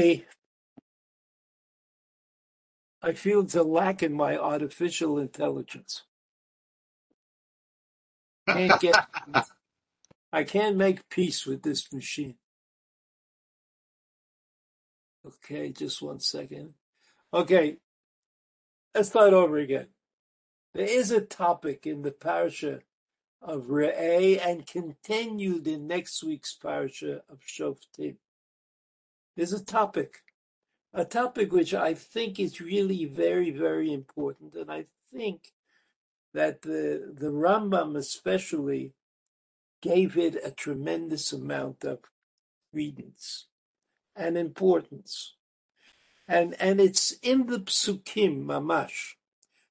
I I feel the lack in my artificial intelligence. Can't get, I can't make peace with this machine. Okay, just one second. Okay, let's start over again. There is a topic in the parasha of Re'eh and continued in next week's parasha of Shoftim. There's a topic, a topic which I think is really very, very important, and I think that the the Rambam especially gave it a tremendous amount of credence and importance. And and it's in the psukim, mamash.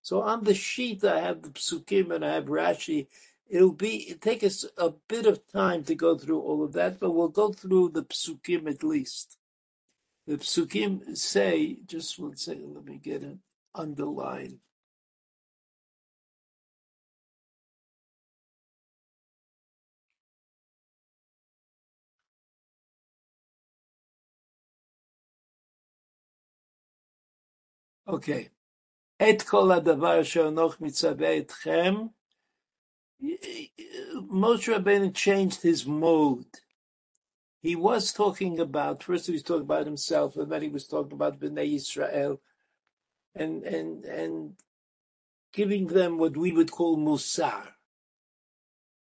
So on the sheet I have the psukim and I have Rashi. It'll be it take us a bit of time to go through all of that, but we'll go through the psukim at least. The psukim say, just one second, let me get it underlined. Okay. את כל הדבר שאנוך מצווה אתכם, Moshe Rabbeinu changed his mode. he was talking about, first he was talking about himself, and then he was talking about Bnei Israel, and, and, and giving them what we would call musar,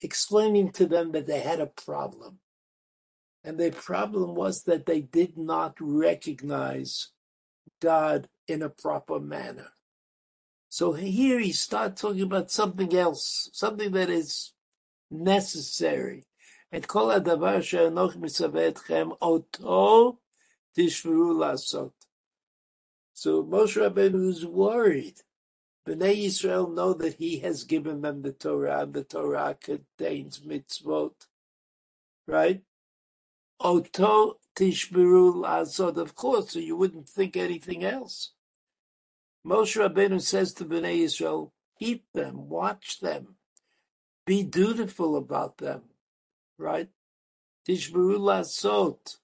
explaining to them that they had a problem. And their problem was that they did not recognize God in a proper manner. So here he starts talking about something else, something that is necessary. את כל הדבר שאנוך מצווה אתכם, אותו תשמרו לעשות. So Moshe Rabbeinu is worried. Bnei Israel know that he has given them the Torah, and the Torah contains mitzvot, right? Oto tishmeru la'asod, of course, so you wouldn't think anything else. Moshe Rabbeinu says to Bnei Israel, keep them, watch them, be dutiful about them, right? Tishmeru la'asod.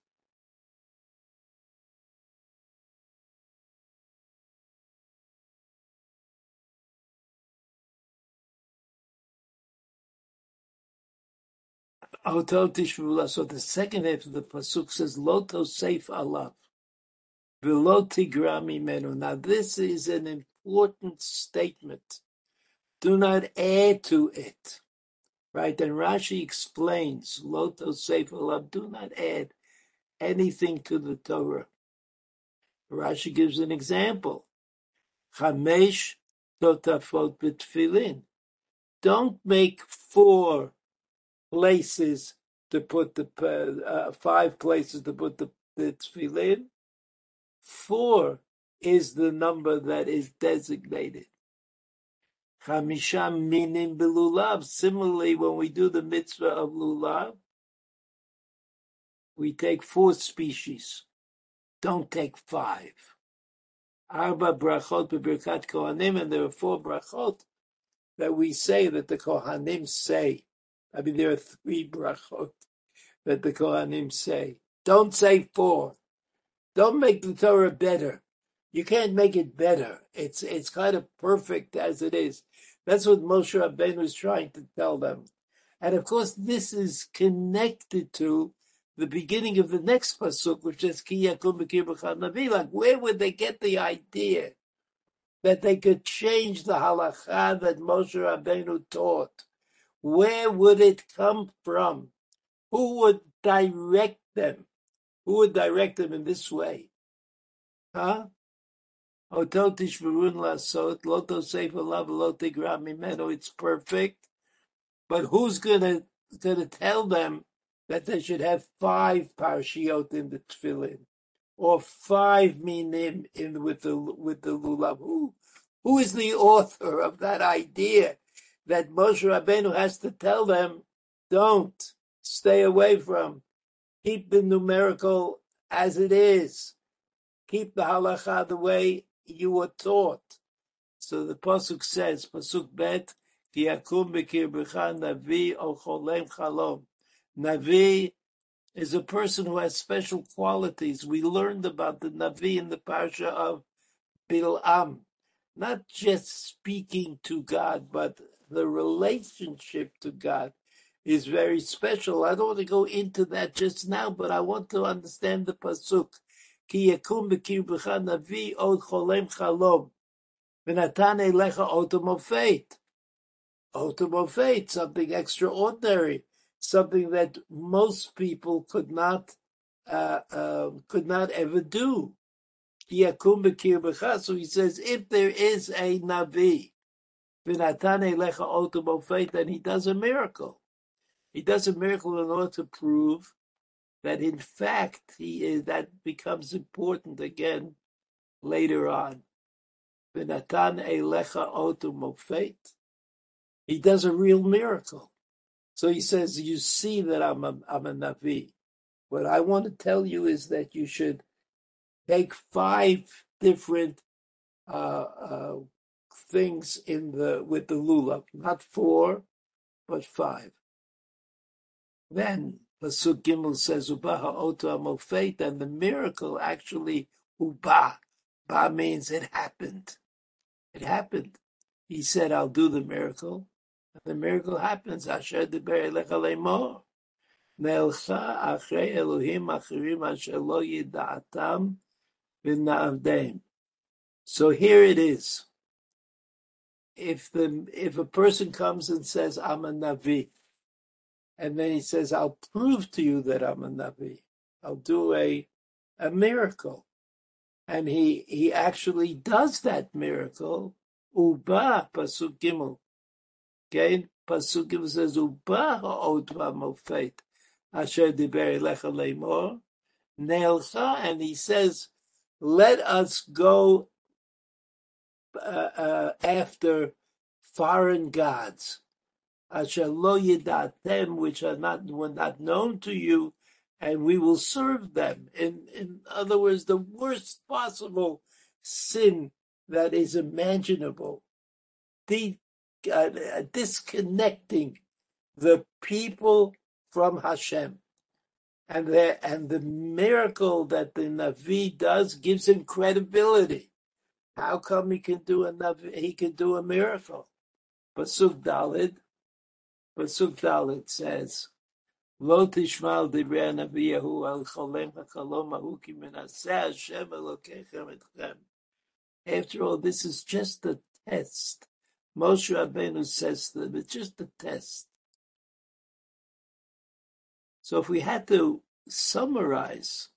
Oto tishmeru la'asod. The second half of the pasuk says, Loto seif alav. V'lo tigra mimenu. Now this is an important statement. Do not add to it. Right? And Rashi explains, Loto seif alav, do not add anything to the Torah. Rashi gives an example. Chamesh totafot b'tfilin. Don't make four places to put the uh, five places to put the, the tefillin. Four is the number that is designated. Chamisha minim belulav. Similarly, when we do the mitzvah of lulav, we take four species. Don't take five. Arba brachot bebirkat kohanim, and there are four brachot that we say that the kohanim say. I mean, there are three brachot that the Kohanim say. Don't say four. Don't make the Torah better. You can't make it better. It's it's kind of perfect as it is. That's what Moshe Rabbeinu is trying to tell them. And of course, this is connected to the beginning of the next pasuk, which is Ki Navi. Like, where would they get the idea that they could change the halacha that Moshe Rabbeinu taught? Where would it come from? Who would direct them? Who would direct them in this way? Huh? It's perfect. But who's gonna gonna tell them that they should have five parashiot in the tefillin, or five minim in with the with the lulav? Who who is the author of that idea? that Moshe Rabbeinu has to tell them, don't stay away from. Keep the numerical as it is. Keep the halacha the way you were taught. So the pasuk says, pasuk bet, ki yakum bekirbecha navi o chalom. Navi is a person who has special qualities. We learned about the Navi in the parsha of Bil'am, not just speaking to God, but the relationship to God is very special. I don't want to go into that just now, but I want to understand the pasuk. Ki yakum b'kirbecha navi od cholem chalom, v'natan elecha otomofet. Otomofet, something extraordinary, something that most people could not uh, uh, could not ever do. So he says, if there is a navi, then he does a miracle. He does a miracle in order to prove that in fact he is that becomes important again later on. V'natan elecha otu. He does a real miracle. So he says, you see that I'm a, I'm a Navi. What I want to tell you is that you should take five different uh, uh, things in the with the lulav, not four, but five. Then Pasuk Gimel says Uba ha'oto amofet, and the miracle actually Uba. Ba means it happened. It happened. He said, I'll do the miracle. And the miracle happens. Asher deber elecha lemor. Ne'elcha achrei Elohim achirim asher lo yida'atam. So here it is. If the if a person comes and says, I'm a Navi, and then he says, I'll prove to you that I'm a Navi. I'll do a, a miracle. And he, he actually does that miracle. Uba, Pasuk Gimel. Okay? Pasuk Gimel says, Uba ha'odva mofet. Asher diber elecha leimor. Neilcha, and he says, let us go uh, uh, after foreign gods asher lo which are not were not known to you, and we will serve them. In in other words, the worst possible sin that is imaginable, the uh, disconnecting the people from Hashem. And the, and the miracle that the Navi does gives him credibility. How come he can do a Navi, he can do a miracle? Pasuk Dalid, Pasuk Dalit says, Lo tishmal divrei Naviyahu al cholem hachalom ahu ki menaseh Hashem Elokechem etchem. After all, this is just a test. Moshe Rabbeinu says to them, it's just a test. So if we had to summarize,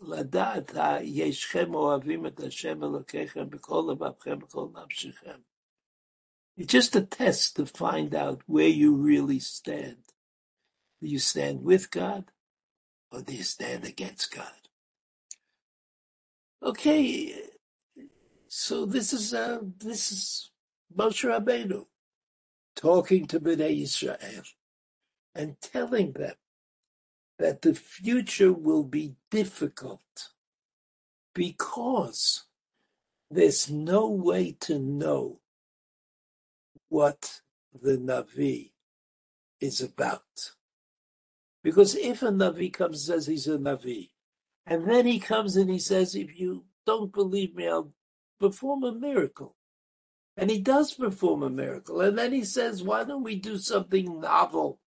לדעת הישכם אוהבים את השם אלוקיכם בכל לבבכם, בכל נפשכם. It's just a test to find out where you really stand. Do you stand with God or do you stand against God? Okay, so this is uh, this is Moshe Rabbeinu talking to Bnei Israel and telling them that the future will be difficult because there's no way to know what the Navi is about. Because if a Navi comes and says he's a Navi, and then he comes and he says, if you don't believe me, I'll perform a miracle. And he does perform a miracle. And then he says, why don't we do something novel?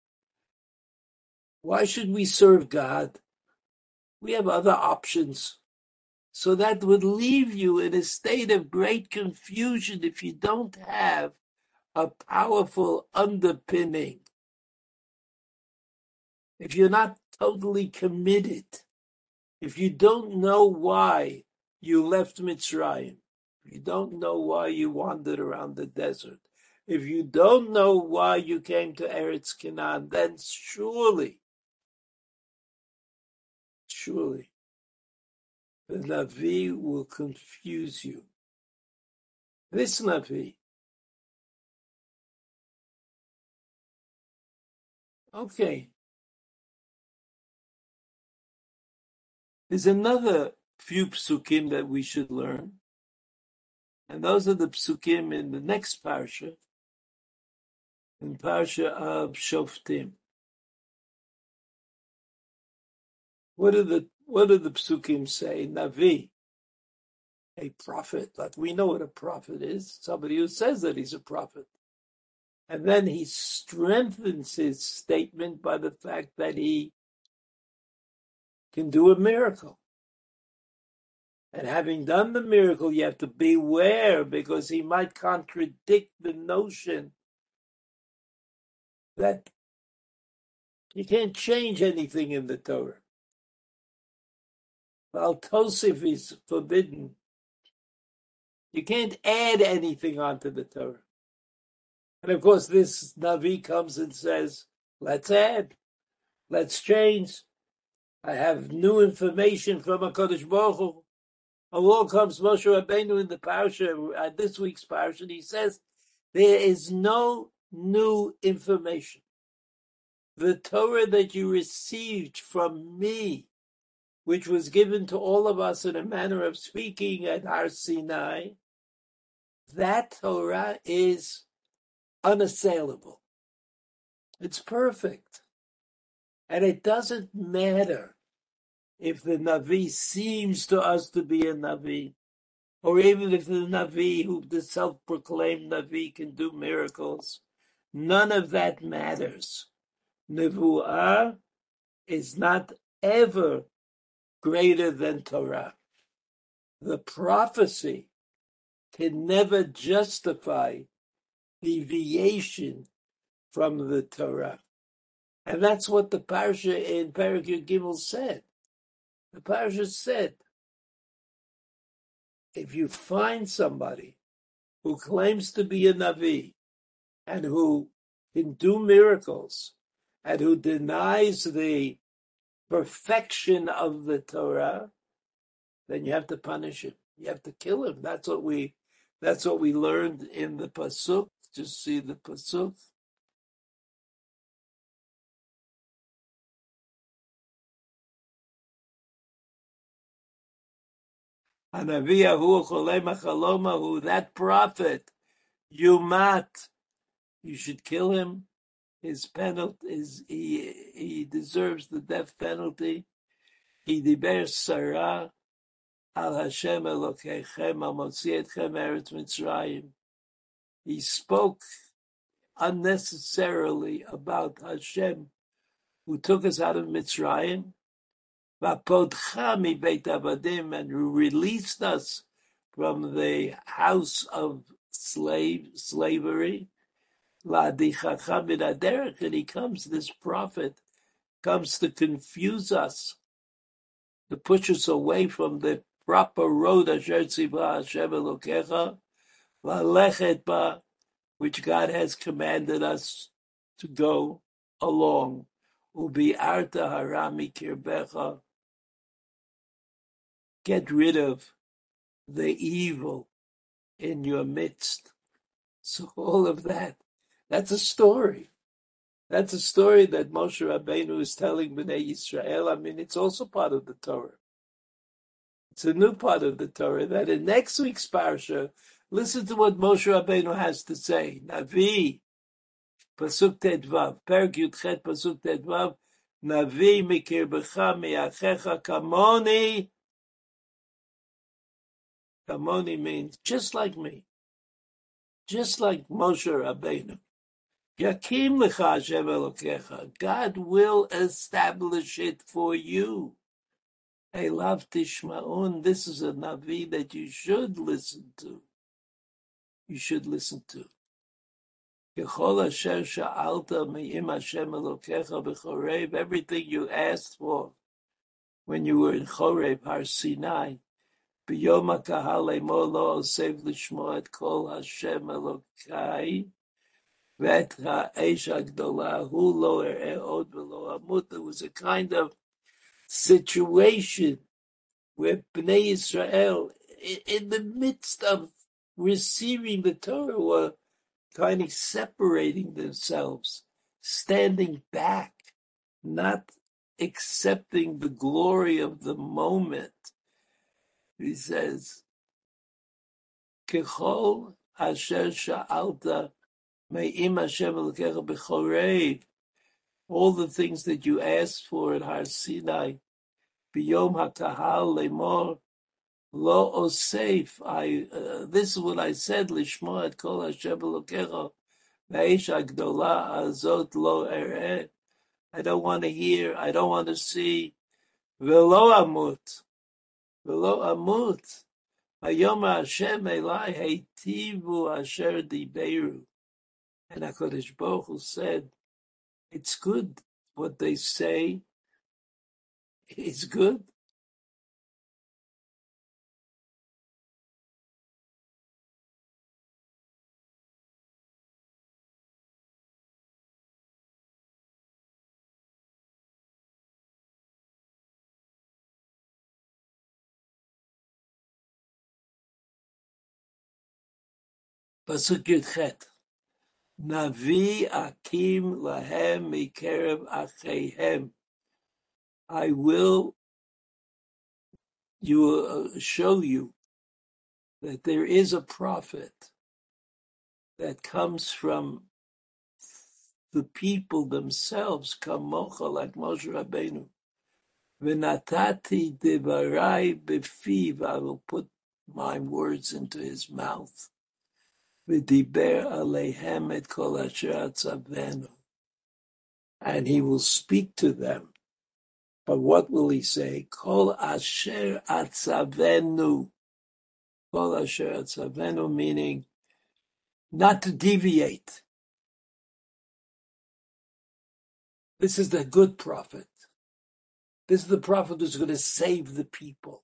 Why should we serve God? We have other options. So that would leave you in a state of great confusion if you don't have a powerful underpinning. If you're not totally committed, if you don't know why you left Mitzrayim, if you don't know why you wandered around the desert, if you don't know why you came to Eretz Canaan, then surely, surely, the Navi will confuse you. This Navi Okay. There's another few psukim that we should learn. And those are the psukim in the next parsha, in parsha of Shoftim. What do the what do the psukim say? Navi, a prophet. Like we know what a prophet is. Somebody who says that he's a prophet. And then he strengthens his statement by the fact that he can do a miracle. And having done the miracle, you have to beware because he might contradict the notion that you can't change anything in the Torah. Al Tosif is forbidden. You can't add anything onto the Torah. And of course, this Navi comes and says, let's add, let's change. I have new information from a Kodesh Baruch Hu. Along comes Moshe Rabbeinu in the parsha, uh, this week's parsha, and he says, there is no new information. The Torah that you received from me, which was given to all of us in a manner of speaking at Har Sinai, that Torah is unassailable. It's perfect. And it doesn't matter if the Navi seems to us to be a Navi, or even if the Navi, who the self-proclaimed Navi, can do miracles. None of that matters. Nevuah is not ever greater than Torah. The prophecy can never justify deviation from the Torah. And that's what the parsha in Parakir Gimel said. The parasha said, if you find somebody who claims to be a Navi and who can do miracles and who denies the perfection of the Torah, then you have to punish him. You have to kill him. That's what we that's what we learned in the Pasuk. Just see the Pasuk. that prophet, you Yumat, you should kill him. His penalty is he he deserves the death penalty. He diber Sarah al Hashem Elokechem al Motzietchem Eretz Mitzrayim. He spoke unnecessarily about Hashem, who took us out of Mitzrayim, and who released us from the house of slave slavery. And he comes, this prophet comes to confuse us, to push us away from the proper road, which God has commanded us to go along. Ubi arta harami kirbecha get rid of the evil in your midst. So all of that, that's a story. That's a story that Moshe Rabbeinu is telling Bnei Yisrael. I mean, it's also part of the Torah. It's a new part of the Torah that in next week's parsha, listen to what Moshe Rabbeinu has to say. Navi, Pasuk Tedvav, Perik Yudchet Pasuk Tedvav, Navi mikir b'cha mi'achecha kamoni Kamoni means just like me, just like Moshe Rabbeinu. Yakim lecha Hashem Elokecha. God will establish it for you. Hey, love Tishmaun. This is a Navi that you should listen to you should listen to. Everything you asked for when you were in Choreb, Har Sinai, Molo Kol Hashem There was a kind of situation where Bnei Israel, in the midst of receiving the Torah, were kind of separating themselves, standing back, not accepting the glory of the moment he says, Kechol asher sha'alta me'im Hashem b'chorei. All the things that you asked for at Har Sinai, biyom hakahal lemor lo osef. I uh, this is what I said lishmo et kol Hashem elokecha azot lo ereh. I don't want to hear. I don't want to see. Velo amut. Velo amut. Hayom Hashem elai heitivu asher diberu. And HaKadosh Baruch Hu said, it's good what they say. It's good. Pasuk Yudchet. Navi akim lahem mikerev achehem. I will you uh, show you that there is a prophet that comes from the people themselves, kamocha, like Moshe Rabbeinu. V'natati devarai befiv, I will put my words into his mouth. V'diber alehem et kol. And he will speak to them. But what will he say? Kol asher atzavenu. Kol asher atzavenu meaning not to deviate. This is the good prophet. This is the prophet who's going to save the people.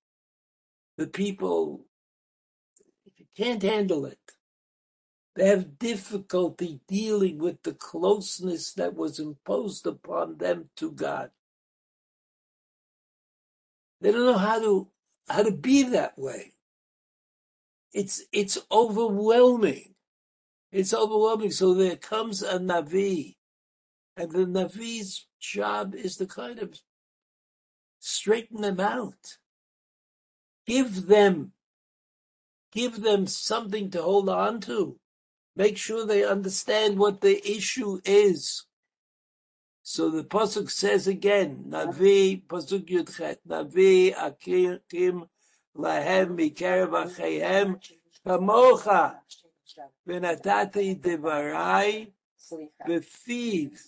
The people if you can't handle it. They have difficulty dealing with the closeness that was imposed upon them to God. They don't know how to how to be that way. It's it's overwhelming. It's overwhelming. So there comes a Navi, and the Navi's job is to kind of straighten them out. Give them give them something to hold on to. Make sure they understand what the issue is. So the pasuk says again, Navi pasuk Yudchet, Navi akim lahem mikarev achehem kamocha v'natati devarai befiv.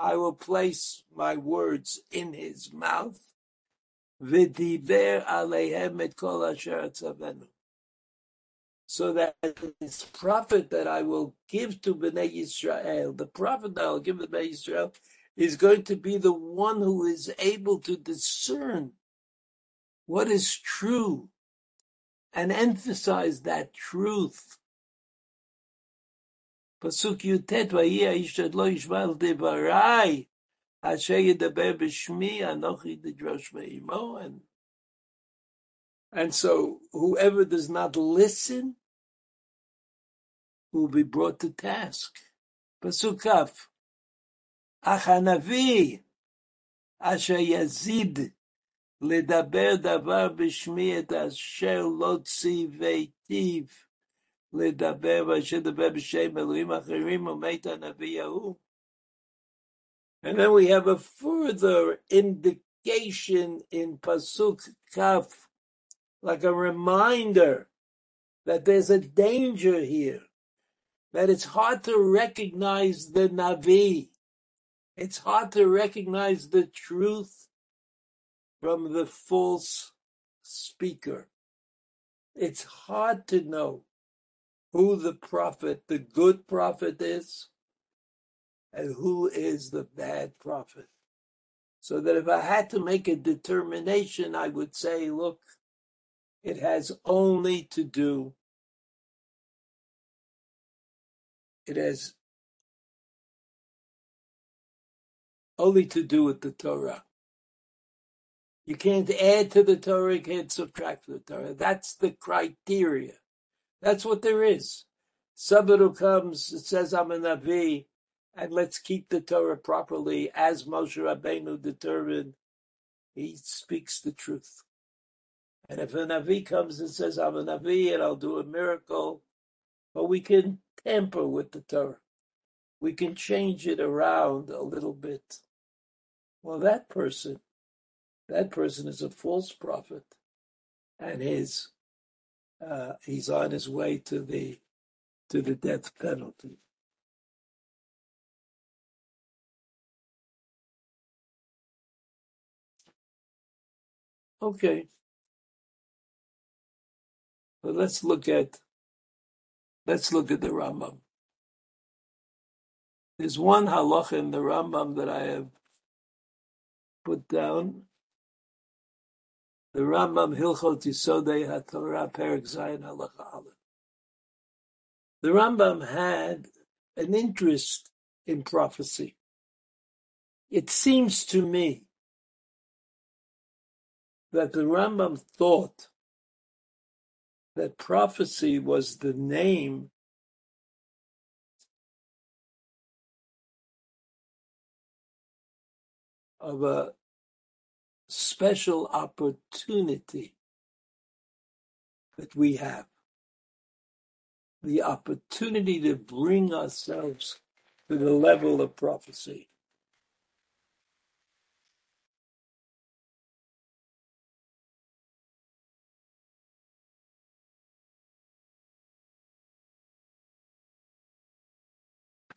I will place my words in his mouth. V'diber alehem et kol asher atzavenu so that this prophet that I will give to Bnei Israel, the prophet that I'll give to Bnei Israel, is going to be the one who is able to discern what is true and emphasize that truth. Pasuk Yutet v'yi ha'ish lo yishmal devarai asher b'shmi anochi didrosh ve'imo and and so whoever does not listen will be brought to task. Pasukaf. Achanavi asher yazid ledaber davar b'shmi et asher lo tziveitiv ledaber v'asher daber b'shem acherim u'meit hanavi yahu. And then we have a further indication in Pasuk Kaf like a reminder that there's a danger here, that it's hard to recognize the Navi. It's hard to recognize the truth from the false speaker. It's hard to know who the prophet, the good prophet is, and who is the bad prophet. So that if I had to make a determination, I would say, look, it has only to do, it has only to do with the Torah. You can't add to the Torah, you can't subtract from the Torah. That's the criteria. That's what there is. Somebody who comes, and says, I'm a Navi, and let's keep the Torah properly as Moshe Rabbeinu determined. He speaks the truth. And if a Navi comes and says, I'm a Navi and I'll do a miracle, but we can tamper with the Torah. We can change it around a little bit. Well, that person that person is a false prophet, and his uh, he's on his way to the to the death penalty. Okay, but let's look at let's look at the Rambam. There's one halacha in the Rambam that I have put down. The Rambam Hilchot Yisodei HaTorah Perik Zayin Halacha Aleph. The Rambam had an interest in prophecy. It seems to me that the Rambam thought that prophecy was the name of a special opportunity that we have. The opportunity to bring ourselves to the level of prophecy.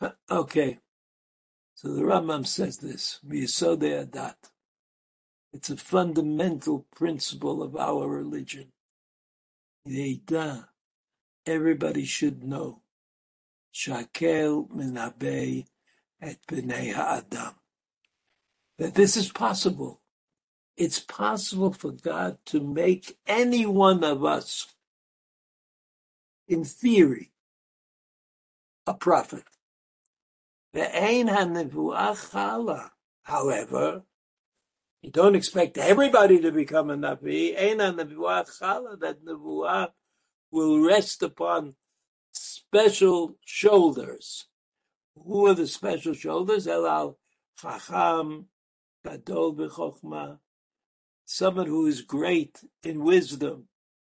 Okay, so the Rambam says this, V'yisodei Adat. It's a fundamental principle of our religion. Yeida, everybody should know. Shakel minabe et bnei ha'adam. That this is possible. It's possible for God to make any one of us, in theory, a prophet. Ve'ein ha'nevuah chala. However, you don't expect everybody to become a Navi. Ein ha'nevuah chala, that nevuah will rest upon special shoulders. Who are the special shoulders? Elal chacham, gadol b'chokhmah. Someone who is great in wisdom.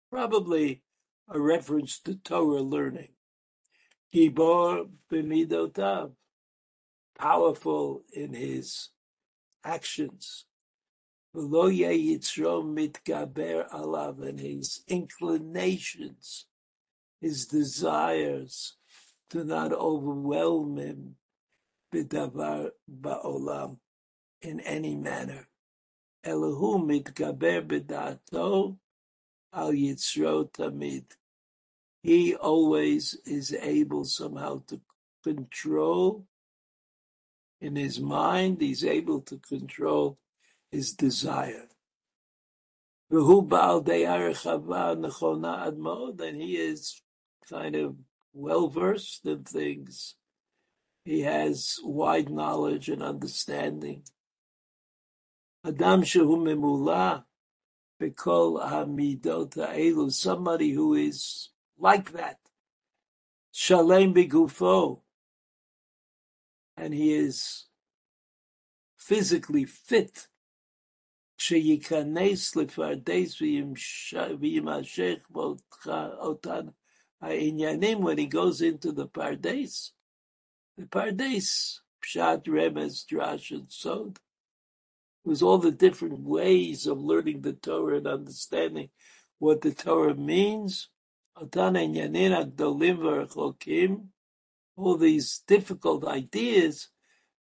Probably a reference to Torah learning. Gibor b'midotav powerful in his actions. And his inclinations, his desires, do not overwhelm him b'davar ba'olam in any manner. Elohu mitgaber b'dato al yitzro tamid. He always is able somehow to control in his mind, he's able to control his desire. And he is kind of well versed in things. He has wide knowledge and understanding. Adam shehu memula bekol hamidot elu, somebody who is like that. Shalem begufo, and he is physically fit. כשייכנס לפרדס ויימשך אותן העניינים, when he goes into the pardes, the pardes, pshat, remez, drash, and sod, was all the different ways of learning the Torah and understanding what the Torah means. אותן העניינים הגדולים והרחוקים, all these difficult ideas,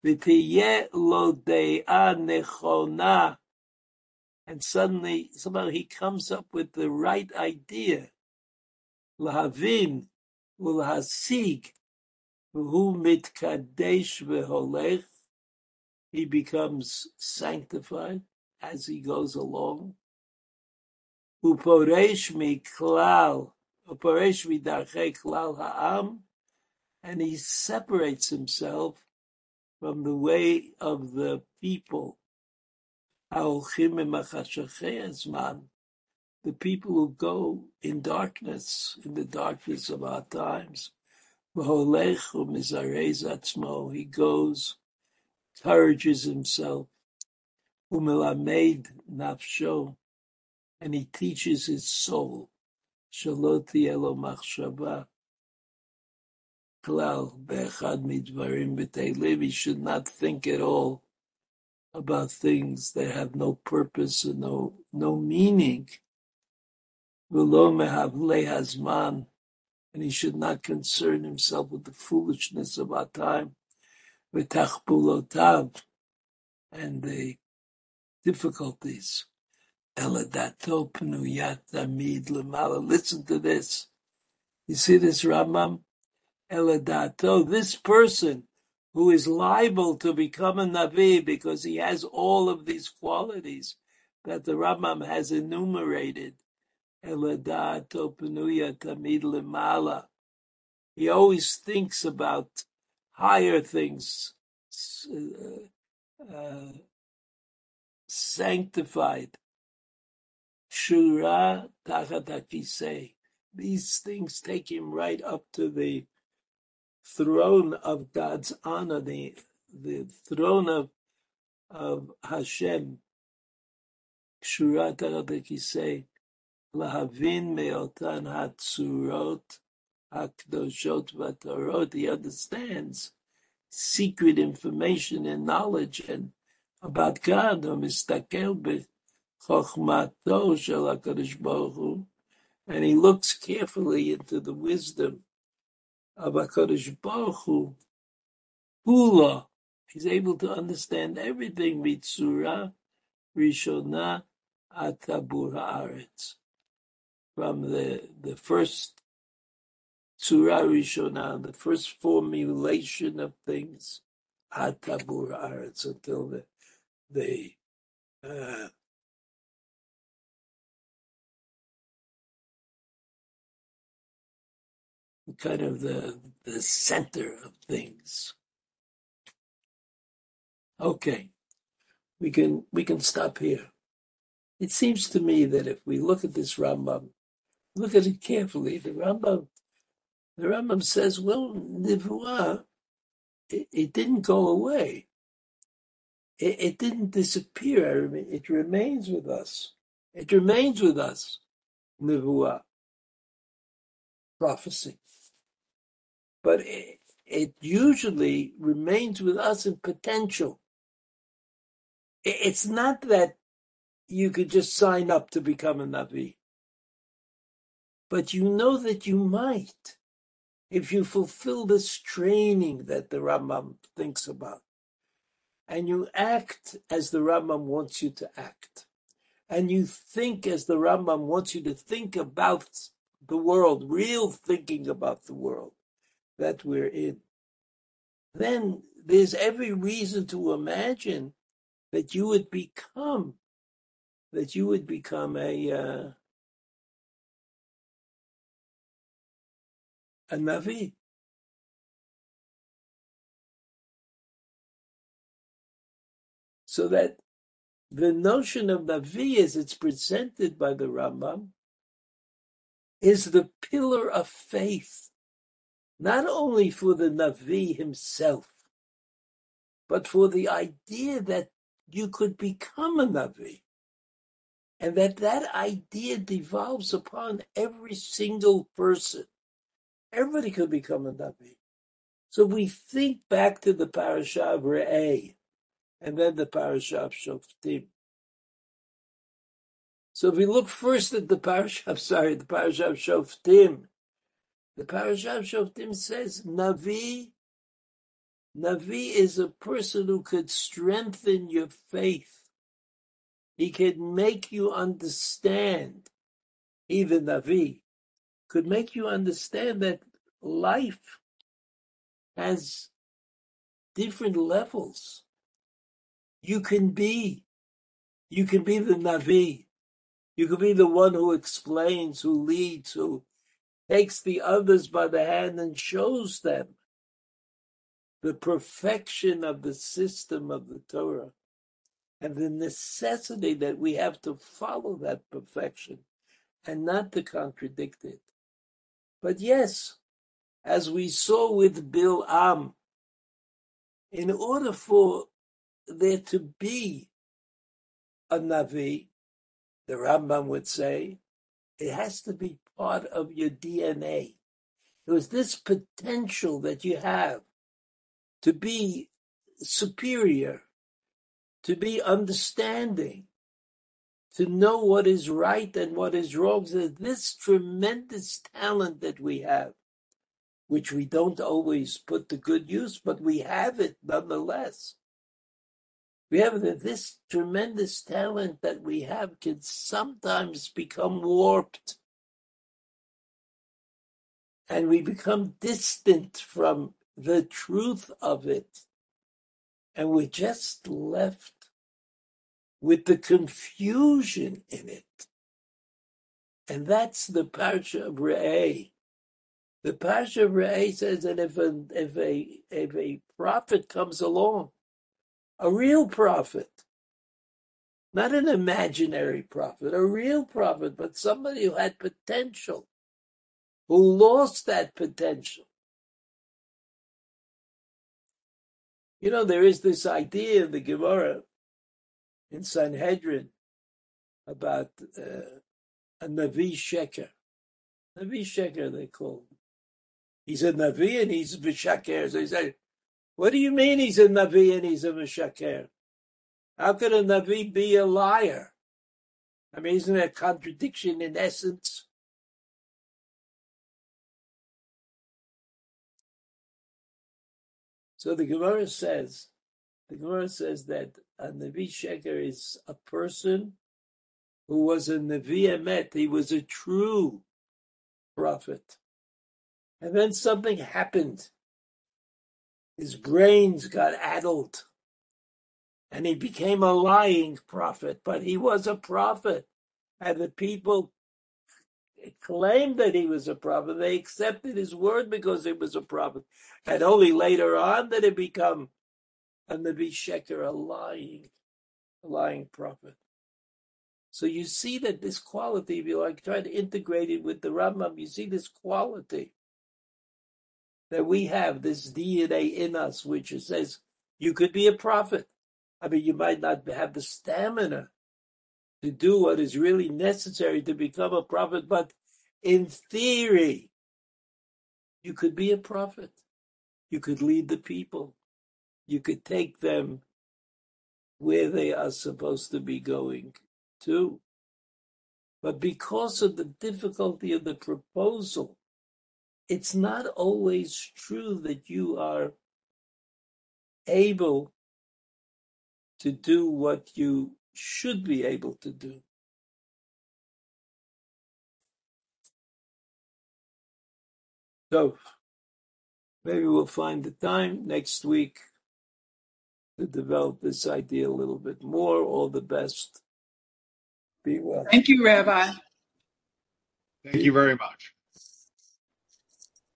and suddenly somehow he comes up with the right idea. Lahavin ulhasig who mitkadesh veholech. He becomes sanctified as he goes along. Uporesh mi klal, uporesh mi klal ha'am, and he separates himself from the way of the people. The people who go in darkness, in the darkness of our times. He goes, encourages himself, and he teaches his soul. Shaloti elo machshava He should not think at all about things that have no purpose and no no meaning. And he should not concern himself with the foolishness of our time, and the difficulties. Listen to this. You see this, Rambam? Eladato, this person who is liable to become a Navi because he has all of these qualities that the Rambam has enumerated. Eladato pnuya tamid lemala. He always thinks about higher things, uh, uh, sanctified. Shura tachat These things take him right up to the throne of God's honor, the the throne of of Hashem. Shura tachat lahavin meotan hatzurot hakdoshot vatarot. He understands secret information and knowledge and about God. And he looks carefully into the wisdom HaKadosh Baruch Hu. Hula, he's able to understand everything, Mitzura, Rishona, Atabur Haaretz. From the, the first Tzura Rishona, the first formulation of things, Atabur Haaretz, until the, the uh, kind of the the center of things. Okay, we can we can stop here. It seems to me that if we look at this Rambam, look at it carefully, the Rambam the Rambam says, well, Nivuah, it, it didn't go away. It, it didn't disappear. It remains with us. It remains with us, Nivuah, prophecy but it, it usually remains with us in potential. It's not that you could just sign up to become a Navi, but you know that you might if you fulfill this training that the Rambam thinks about, and you act as the Rambam wants you to act, and you think as the Rambam wants you to think about the world, real thinking about the world that we're in, then there's every reason to imagine that you would become that you would become a uh, a navi. So that the notion of navi, as it's presented by the Rambam, is the pillar of faith not only for the Navi himself, but for the idea that you could become a Navi. And that that idea devolves upon every single person. Everybody could become a Navi. So we think back to the parasha of Re'eh, and then the parasha of Shoftim. So if we look first at the parasha, I'm sorry, the parasha of Shoftim, the Parashat Shoftim says Navi. Navi is a person who could strengthen your faith. He could make you understand. Even Navi could make you understand that life has different levels. You can be, you can be the Navi. You can be the one who explains, who leads, who takes the others by the hand and shows them the perfection of the system of the Torah and the necessity that we have to follow that perfection and not to contradict it. But yes, as we saw with Bil'am, in order for there to be a Navi, the Rambam would say, it has to be part of your DNA. It was this potential that you have to be superior, to be understanding, to know what is right and what is wrong. So this tremendous talent that we have, which we don't always put to good use, but we have it nonetheless. We have this tremendous talent that we have can sometimes become warped. And we become distant from the truth of it. And we're just left with the confusion in it. And that's the Parsha of Re'eh. The Parsha of Re'eh says that if a, if a, if a prophet comes along, a real prophet, not an imaginary prophet, a real prophet, but somebody who had potential, who lost that potential. You know, there is this idea in the Gemara in Sanhedrin about uh, a Navi Sheker. Navi Sheker, they call him. He's a Navi and he's a Meshaker. So he said, what do you mean he's a Navi and he's a Meshaker? How could a Navi be a liar? I mean, isn't that a contradiction in essence? So the Gemara says, the Gemara says that a Navi Sheker is a person who was a Navi Emet. He was a true prophet. And then something happened his brains got addled and he became a lying prophet, but he was a prophet. And the people claimed that he was a prophet. They accepted his word because he was a prophet. And only later on did it become a Navi Sheker, a lying, a lying prophet. So you see that this quality, if you like, try to integrate it with the Rambam, you see this quality that we have this DNA in us, which says you could be a prophet. I mean, you might not have the stamina to do what is really necessary to become a prophet, but in theory, you could be a prophet. You could lead the people. You could take them where they are supposed to be going to. But because of the difficulty of the proposal, it's not always true that you are able to do what you should be able to do. So maybe we'll find the time next week to develop this idea a little bit more. All the best. Be well. Thank you, Rabbi. Thank you very much.